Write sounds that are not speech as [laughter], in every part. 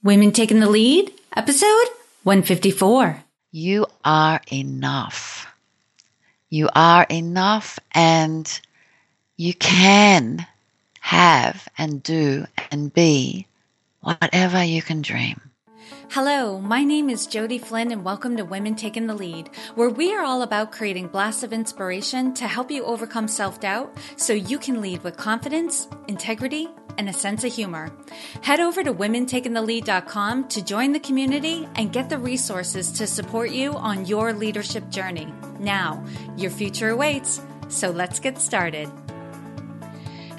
Women Taking the Lead, episode 154. You are enough. You are enough, and you can have and do and be whatever you can dream. Hello, my name is Jodi Flynn, and welcome to Women Taking the Lead, where we are all about creating blasts of inspiration to help you overcome self doubt so you can lead with confidence, integrity, and a sense of humor. Head over to womentakingthelead.com to join the community and get the resources to support you on your leadership journey. Now, your future awaits, so let's get started.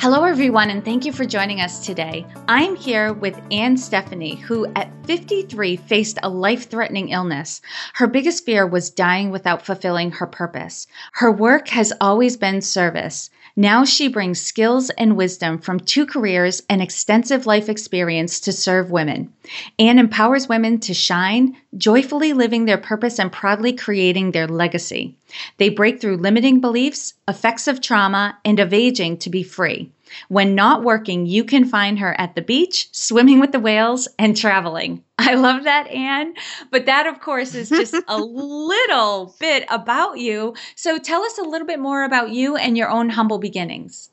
Hello, everyone, and thank you for joining us today. I'm here with Anne Stephanie, who at 53 faced a life threatening illness. Her biggest fear was dying without fulfilling her purpose. Her work has always been service. Now she brings skills and wisdom from two careers and extensive life experience to serve women. Anne empowers women to shine, joyfully living their purpose and proudly creating their legacy. They break through limiting beliefs, effects of trauma, and of aging to be free. When not working, you can find her at the beach, swimming with the whales, and traveling. [laughs] I love that, Anne. But that, of course, is just a [laughs] little bit about you. So tell us a little bit more about you and your own humble beginnings.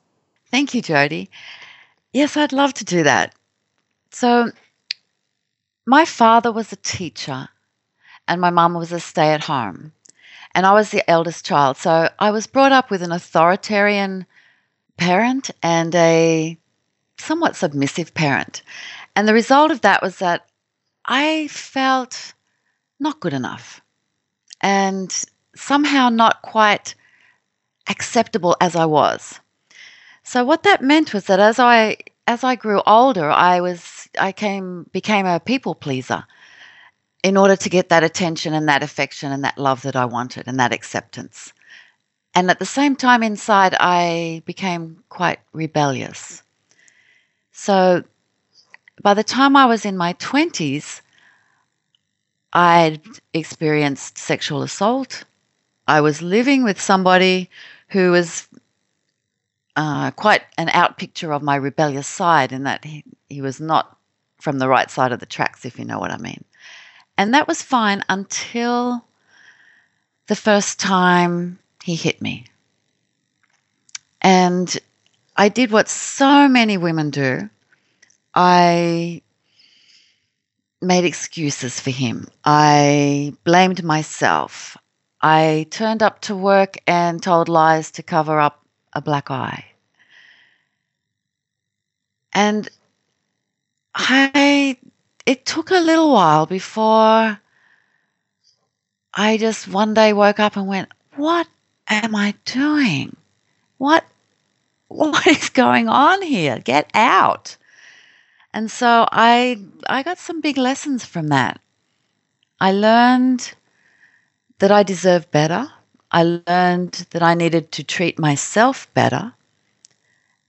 Thank you, Jodi. Yes, I'd love to do that. So, my father was a teacher, and my mum was a stay at home. And I was the eldest child. So, I was brought up with an authoritarian parent and a somewhat submissive parent. And the result of that was that I felt not good enough and somehow not quite acceptable as I was. So what that meant was that as I as I grew older, I was I came became a people pleaser in order to get that attention and that affection and that love that I wanted and that acceptance. And at the same time, inside, I became quite rebellious. So by the time I was in my 20s, I'd experienced sexual assault. I was living with somebody who was uh, quite an out picture of my rebellious side, in that he, he was not from the right side of the tracks, if you know what I mean. And that was fine until the first time he hit me. And I did what so many women do. I made excuses for him. I blamed myself. I turned up to work and told lies to cover up a black eye. And I it took a little while before I just one day woke up and went, "What am I doing? What [laughs] what is going on here? Get out. And so I I got some big lessons from that. I learned that I deserve better. I learned that I needed to treat myself better.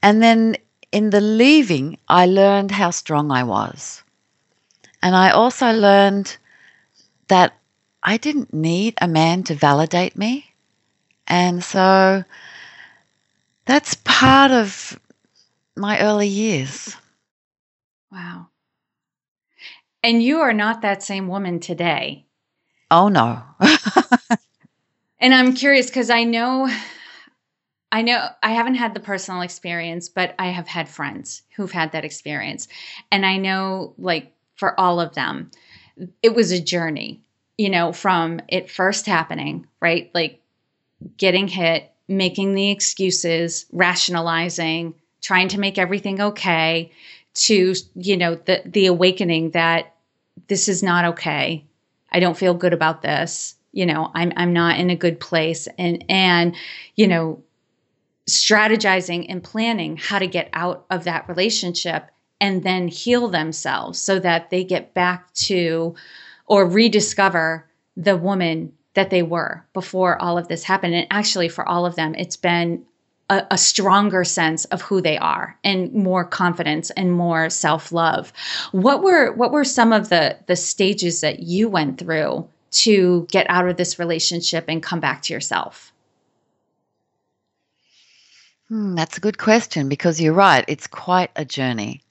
And then in the leaving, I learned how strong I was. And I also learned that I didn't need a man to validate me. And so that's part of my early years. Wow. And you are not that same woman today. Oh, no. [laughs] and I'm curious because I know. I know I haven't had the personal experience, but I have had friends who've had that experience. And I know, like, for all of them, it was a journey, you know, from it first happening, right? Like getting hit, making the excuses, rationalizing, trying to make everything okay, to, you know, the the awakening that this is not okay. I don't feel good about this. You know, I'm I'm not in a good place and and you know, strategizing and planning how to get out of that relationship and then heal themselves so that they get back to or rediscover the woman that they were before all of this happened. And actually, for all of them, it's been a, a stronger sense of who they are and more confidence and more self love. What were what were some of the the stages that you went through to get out of this relationship and come back to yourself? Hmm, that's a good question because you're right. It's quite a journey.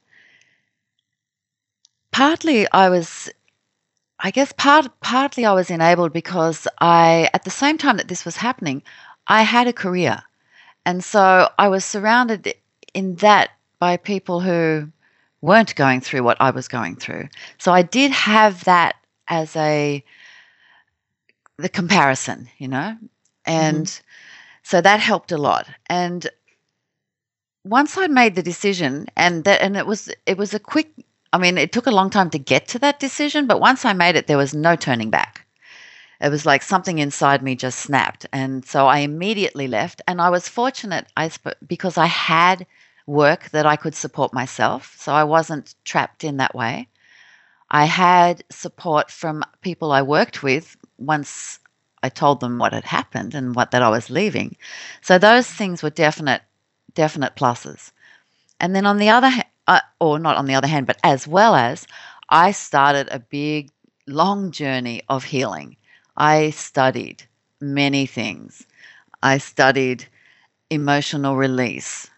partly I was I guess part partly I was enabled because I at the same time that this was happening, I had a career. And so I was surrounded in that by people who weren't going through what I was going through. So I did have that as a the comparison, you know, and mm-hmm. so that helped a lot. And once I made the decision, and that and it was it was a quick. I mean, it took a long time to get to that decision, but once I made it, there was no turning back. It was like something inside me just snapped, and so I immediately left. And I was fortunate, I because I had work that I could support myself, so I wasn't trapped in that way. I had support from people I worked with once I told them what had happened and what that I was leaving. So those things were definite, definite pluses. And then on the other hand, uh, or not on the other hand, but as well as I started a big, long journey of healing. I studied many things. I studied emotional release.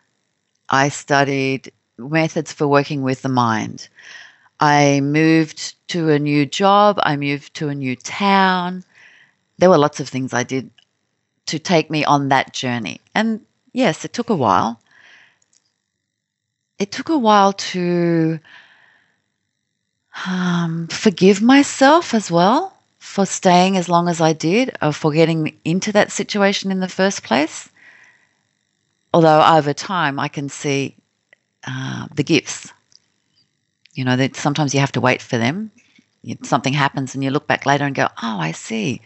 I studied methods for working with the mind. I moved to a new job. I moved to a new town. There were lots of things I did to take me on that journey. And yes, it took a while. It took a while to um, forgive myself as well for staying as long as I did, or for getting into that situation in the first place. Although over time I can see uh, the gifts you know, that sometimes you have to wait for them. Something happens and you look back later and go, oh, I see.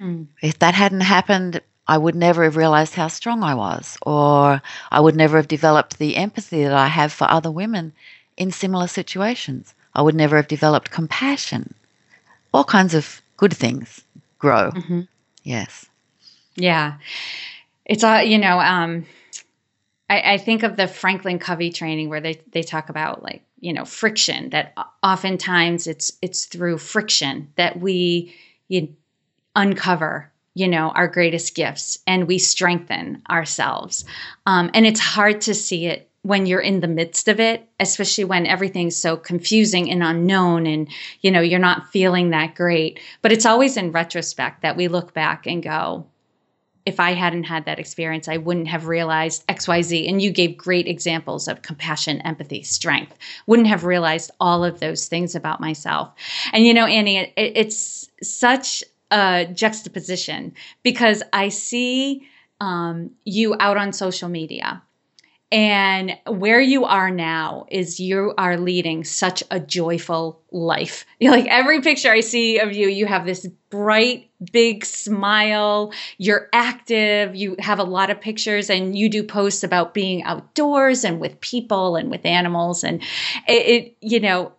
Mm. If that hadn't happened, I would never have realized how strong I was, or I would never have developed the empathy that I have for other women in similar situations. I would never have developed compassion. All kinds of good things grow. Mm-hmm. Yes. Yeah. It's all, you know, um, I, I think of the Franklin Covey training where they, they talk about like you know friction that oftentimes it's it's through friction that we you uncover you know our greatest gifts and we strengthen ourselves um, and it's hard to see it when you're in the midst of it especially when everything's so confusing and unknown and you know you're not feeling that great but it's always in retrospect that we look back and go if I hadn't had that experience, I wouldn't have realized XYZ. And you gave great examples of compassion, empathy, strength. Wouldn't have realized all of those things about myself. And, you know, Annie, it, it's such a juxtaposition because I see um, you out on social media and where you are now is you are leading such a joyful life. You're [laughs] like every picture I see of you, you have this bright, big smile. You're active. You have a lot of pictures and you do posts about being outdoors and with people and with animals. And it, it you know,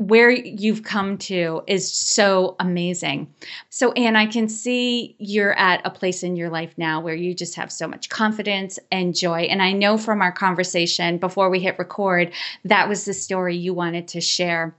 where you've come to is so amazing. So, Anne, I can see you're at a place in your life now where you just have so much confidence and joy. And I know from our conversation before we hit record, that was the story you wanted to share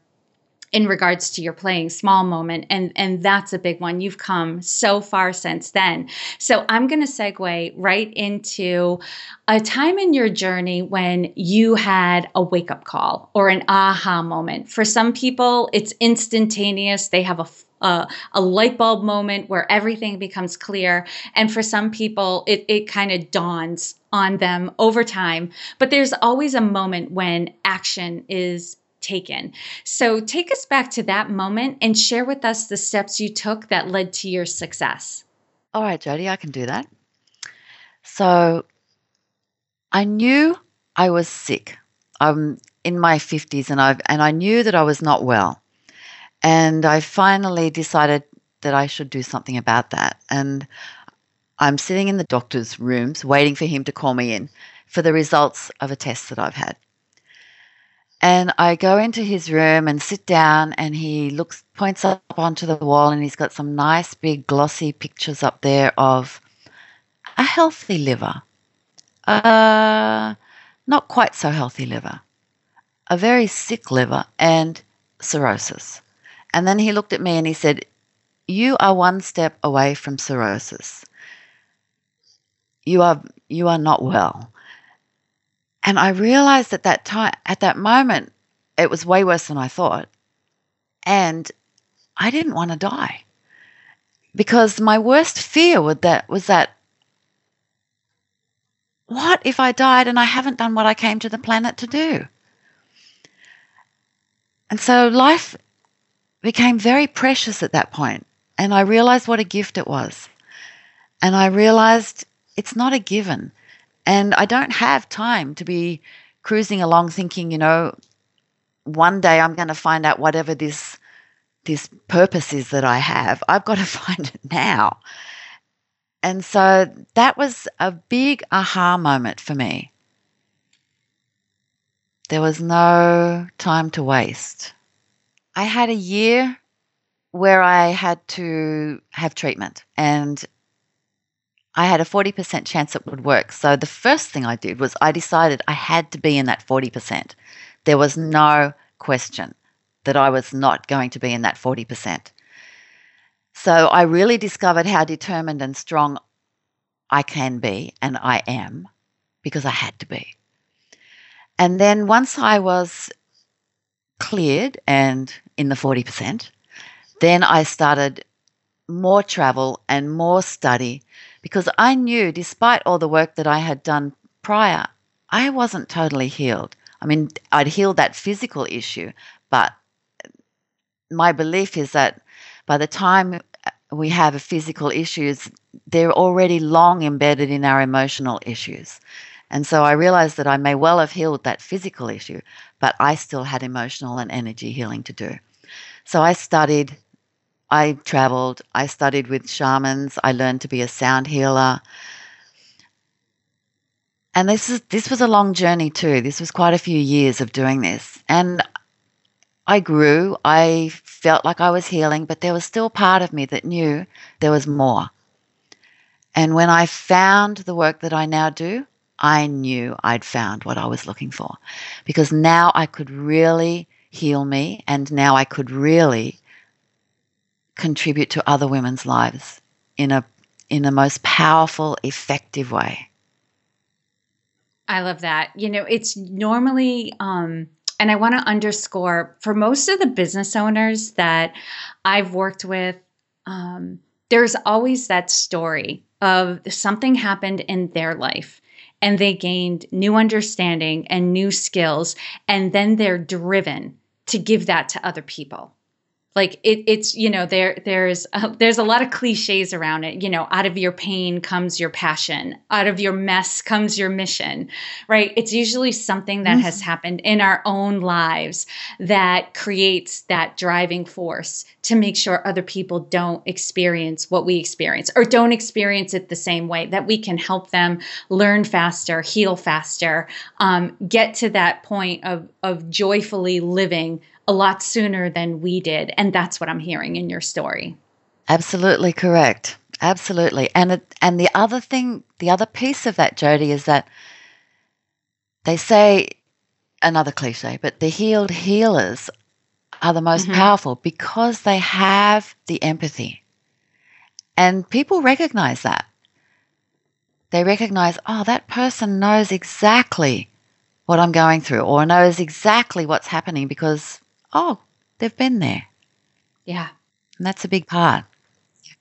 in regards to your playing small moment and and that's a big one you've come so far since then so i'm going to segue right into a time in your journey when you had a wake up call or an aha moment for some people it's instantaneous they have a a, a, light bulb moment where everything becomes clear. And for some people, it, it kind of dawns on them over time. But there's always a moment when action is taken. So take us back to that moment and share with us the steps you took that led to your success. All right, Jodi, I can do that. So I knew I was sick. I'm in my 50s and I and I knew that I was not well. And I finally decided that I should do something about that. And I'm sitting in the doctor's rooms waiting for him to call me in for the results of a test that I've had. And I go into his room and sit down, and he looks, points up onto the wall, and he's got some nice big glossy pictures up there of a healthy liver, uh, not quite so healthy liver, a very sick liver, and cirrhosis. And then he looked at me and he said, "You are one step away from cirrhosis. You are you are not well." And I realized at that time, at that moment, it was way worse than I thought. And I didn't want to die because my worst fear that, was that what if I died and I haven't done what I came to the planet to do? And so life became very precious at that point, and I realized what a gift it was. And I realized it's not a given. And I don't have time to be cruising along thinking, you know, one day I'm going to find out whatever this this purpose is that I have. I've got to [laughs] find it now. And so that was a big aha moment for me. There was no time to waste. I had a year where I had to have treatment and I had a 40% chance it would work. So the first thing I did was I decided I had to be in that 40%. There was no question that I was not going to be in that 40%. So I really discovered how determined and strong I can be, and I am, because I had to be. And then once I was cleared and in the 40%, then I started more travel and more study because I knew, despite all the work that I had done prior, I wasn't totally healed. I mean, I'd healed that physical issue, but my belief is that by the time we have physical issues, they're already long embedded in our emotional issues. And so I realized that I may well have healed that physical issue, but I still had emotional and energy healing to do. So I studied, I traveled, I studied with shamans, I learned to be a sound healer. And this is this was a long journey too. This was quite a few years of doing this. And I grew. I felt like I was healing, but there was still part of me that knew there was more. And when I found the work that I now do, I knew I'd found what I was looking for because now I could really heal me and now I could really contribute to other women's lives in a in the most powerful effective way. I love that. You know, it's normally um and I want to underscore for most of the business owners that I've worked with, um, there's always that story of something happened in their life and they gained new understanding and new skills, and then they're driven to give that to other people like it, it's you know there there's a, there's a lot of cliches around it. You know out of your pain comes your passion. Out of your mess comes your mission right? It's usually something that mm-hmm. has happened in our own lives that creates that driving force to make sure other people don't experience what we experience or don't experience it the same way that we can help them learn faster heal faster um, get to that point of of joyfully living a lot sooner than we did. And that's what I'm hearing in your story. Absolutely correct. Absolutely. And it, and the other thing, the other piece of that, Jodi, is that they say another cliche, but the healed healers are the most mm-hmm. powerful because they have the empathy. And people recognize that. They recognize, oh, that person knows exactly what I'm going through or knows exactly what's happening because oh, they've been there. Yeah. And that's a big part.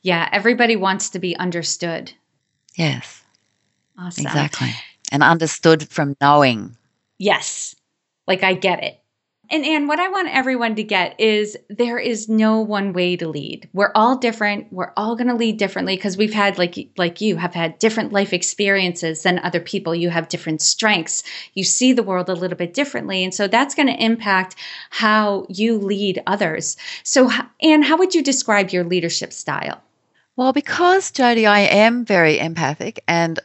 Yeah. Everybody wants to be understood. Yes. Awesome. Exactly. And understood from knowing. Yes. Like I get it. And Anne, what I want everyone to get is there is no one way to lead. We're all different. We're all going to lead differently because we've had like like you have had different life experiences than other people. You have different strengths. You see the world a little bit differently, and so that's going to impact how you lead others. So, Anne, how would you describe your leadership style? Well, because Jodi, I am very empathic and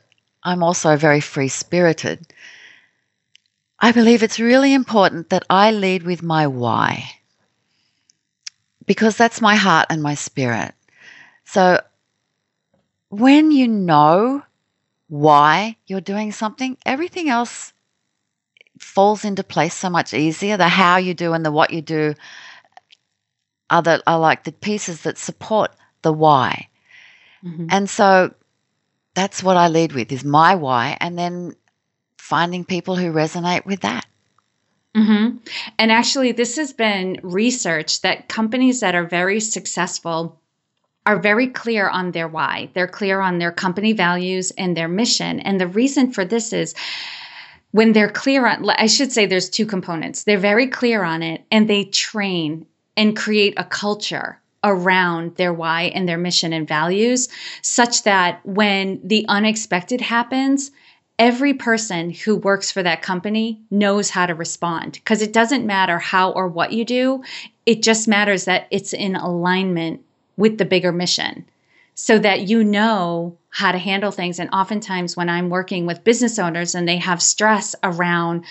I'm also very free spirited. I believe it's really important that I lead with my why because that's my heart and my spirit. So when you know why you're doing something, everything else falls into place so much easier. The how you do and the what you do are, the, are like the pieces that support the why. Mm-hmm. And so that's what I lead with is my why. And then finding people who resonate with that. Mm-hmm. And actually, this has been research that companies that are very successful are very clear on their why. They're clear on their company values and their mission. And the reason for this is when they're clear on, I should say there's two components. They're very clear on it and they train and create a culture around their why and their mission and values such that when the unexpected happens, every person who works for that company knows how to respond because it doesn't matter how or what you do. It just matters that it's in alignment with the bigger mission so that you know how to handle things. And oftentimes, when I'm working with business owners and they have stress around,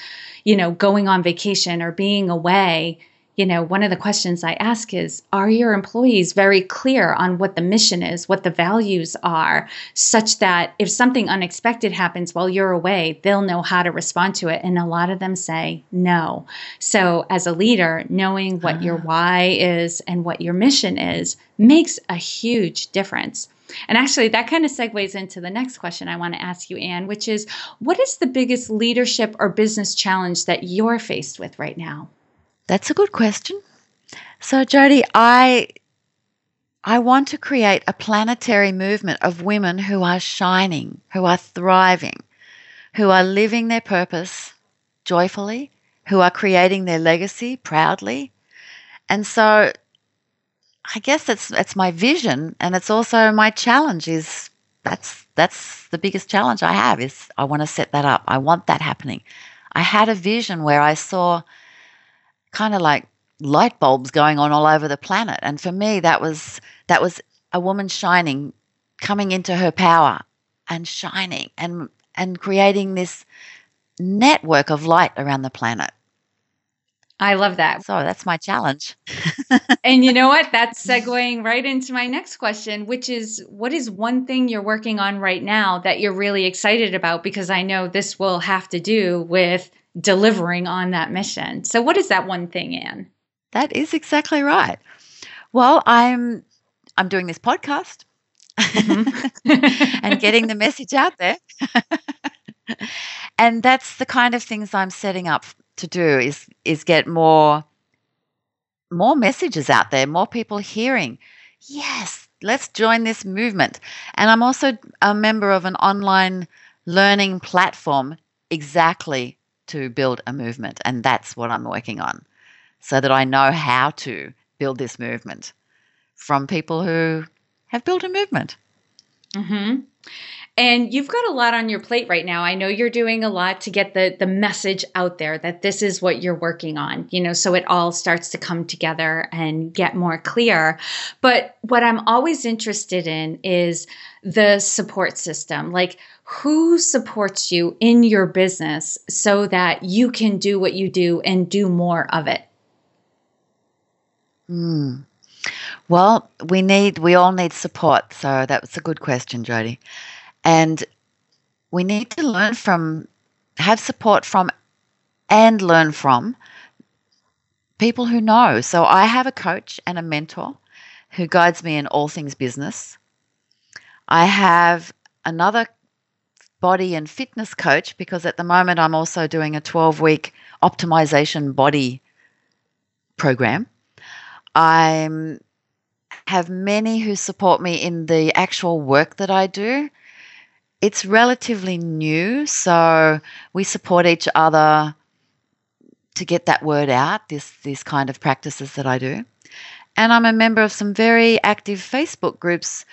you know, going on vacation or being away, you know, one of the questions I ask is Are your employees very clear on what the mission is, what the values are, such that if something unexpected happens while you're away, they'll know how to respond to it? And a lot of them say no. So, as a leader, knowing what your ah. why is and what your mission is makes a huge difference. And actually, that kind of segues into the next question I want to ask you, Anne, which is what is the biggest leadership or business challenge that you're faced with right now? That's a good question. So, Jodi, I I want to create a planetary movement of women who are shining, who are thriving, who are living their purpose joyfully, who are creating their legacy proudly. And so I guess that's that's my vision and it's also my challenge is that's that's the biggest challenge I have is I want to set that up. I want that happening. I had a vision where I saw kind of like light bulbs going on all over the planet. And for me, that was that was a woman shining, coming into her power and shining and and creating this network of light around the planet. I love that. So that's my challenge. [laughs] and you know what? That's segueing right into my next question, which is what is one thing you're working on right now that you're really excited about? Because I know this will have to do with delivering on that mission. So, what is that one thing, Anne? That is exactly right. Well, I'm I'm doing this podcast mm-hmm. [laughs] and getting the message out there. [laughs] and that's the kind of things I'm setting up to do is is get more more messages out there, more people hearing. Yes, let's join this movement. And I'm also a member of an online learning platform exactly to build a movement. And that's what I'm working on so that I know how to build this movement from people who have built a movement. Mm-hmm. And you've got a lot on your plate right now. I know you're doing a lot to get the the message out there that this is what you're working on, you know, so it all starts to come together and get more clear. But what I'm always interested in is the support system. Like who supports you in your business so that you can do what you do and do more of it? Hmm. Well, we need we all need support. So that was a good question, Jodi. And we need to learn from, have support from, and learn from people who know. So I have a coach and a mentor who guides me in all things business. I have another body and fitness coach because at the moment I'm also doing a 12 week optimization body program. I have many who support me in the actual work that I do it's relatively new, so we support each other to get that word out, this these kind of practices that I do. And I'm a member of some very active Facebook groups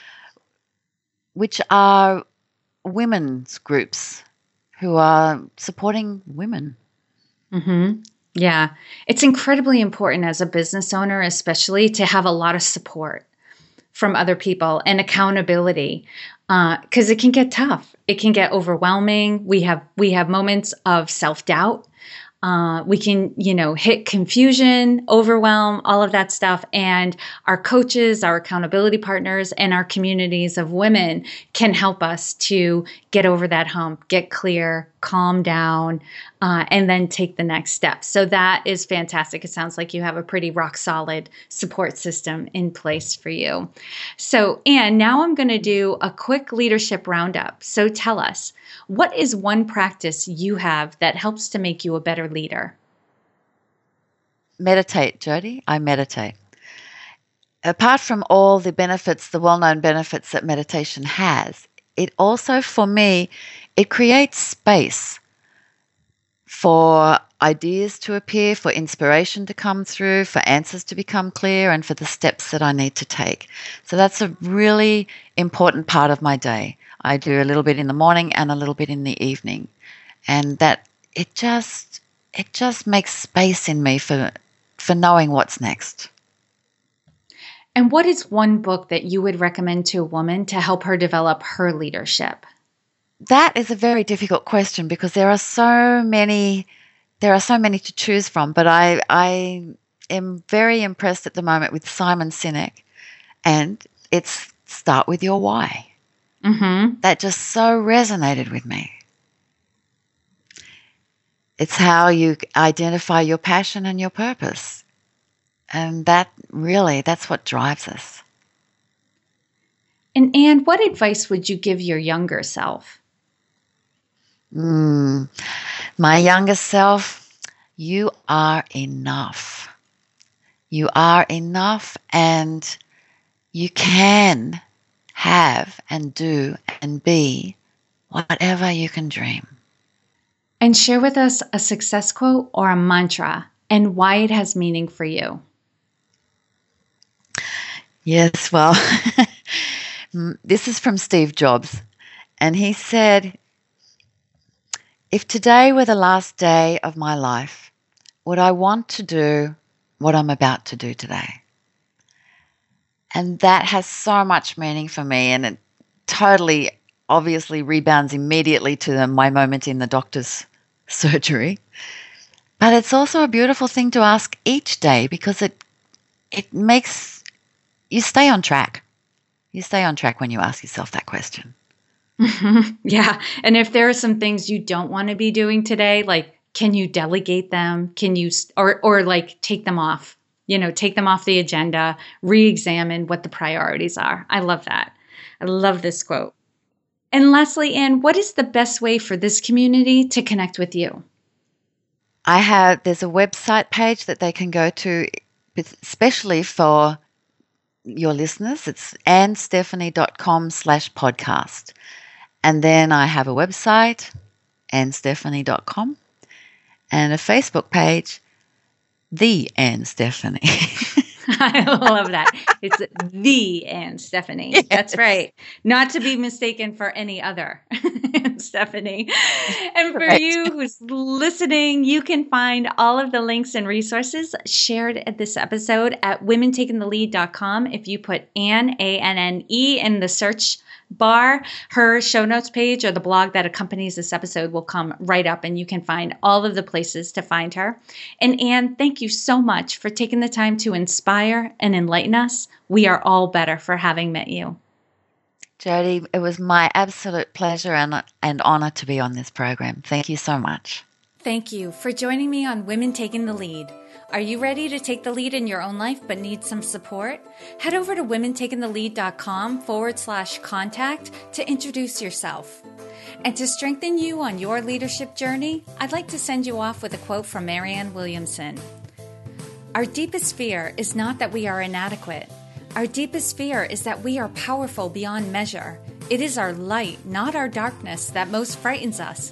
which are women's groups who are supporting women. Mhm. Yeah. It's incredibly important as a business owner especially to have a lot of support from other people and accountability because uh, it can get tough it can get overwhelming we have we have moments of self-doubt uh, we can, you know, hit confusion, overwhelm, all of that stuff. And our coaches, our accountability partners, and our communities of women can help us to get over that hump, get clear, calm down, uh, and then take the next step. So that is fantastic. It sounds like you have a pretty rock solid support system in place for you. So, and now I'm going to do a quick leadership roundup. So tell us, what is one practice you have that helps to make you a better leader? meditate, Jodi. I meditate. Apart from all the benefits, the well known benefits that meditation has, it also, for me, it creates space for ideas to appear, for inspiration to come through, for answers to become clear, and for the steps that I need to take. So that's a really important part of my day. I do a little bit in the morning and a little bit in the evening. And that it just it just makes space in me for for knowing what's next. And what is one book that you would recommend to a woman to help her develop her leadership? That is a very difficult question because there are so many there are so many to choose from, but I I am very impressed at the moment with Simon Sinek and it's start with your why. Mm-hmm. That just so resonated with me. It's how you identify your passion and your purpose. And that really, that's what drives us. And Anne, what advice would you give your younger self? Mm, my younger self, you are enough. You are enough and you can have and do and be whatever you can dream. And share with us a success quote or a mantra and why it has meaning for you. Yes, well, [laughs] this is from Steve Jobs. And he said, If today were the last day of my life, would I want to do what I'm about to do today? And that has so much meaning for me. And it totally, obviously, rebounds immediately to the, my moment in the doctor's [laughs] surgery. But it's also a beautiful thing to ask each day because it it makes you stay on track. You stay on track when you ask yourself that question. [laughs] yeah. And if there are some things you don't want to be doing today, like can you delegate them? Can you or or like take them off? you know, take them off the agenda, re examine what the priorities are. I love that. I love this quote. And lastly, Anne, what is the best way for this community to connect with you? I have, there's a website page that they can go to, especially for your listeners. It's annestephanie.com slash podcast. And then I have a website, annestephanie.com, and a Facebook page, the Anne Stephanie. [laughs] [laughs] I love that. It's the Anne Stephanie. Yes. That's right. Not to be mistaken for any other [laughs] Stephanie. And for right. you who's listening, you can find all of the links and resources shared at this episode at womentakingthelead.com. If you put Anne, A N N E, in the search bar, her show notes page or the blog that accompanies this episode will come right up and you can find all of the places to find her. And Anne, thank you so much for taking the time to inspire and enlighten us. We are all better for having met you. Jodi, it was my absolute pleasure and, and honor to be on this program. Thank you so much. Thank you for joining me on Women Taking the Lead. Are you ready to take the lead in your own life but need some support? Head over to womentakingthelead.com forward slash contact to introduce yourself. And to strengthen you on your leadership journey, I'd like to send you off with a quote from Marianne Williamson. Our deepest fear is not that we are inadequate. Our deepest fear is that we are powerful beyond measure. It is our light, not our darkness, that most frightens us.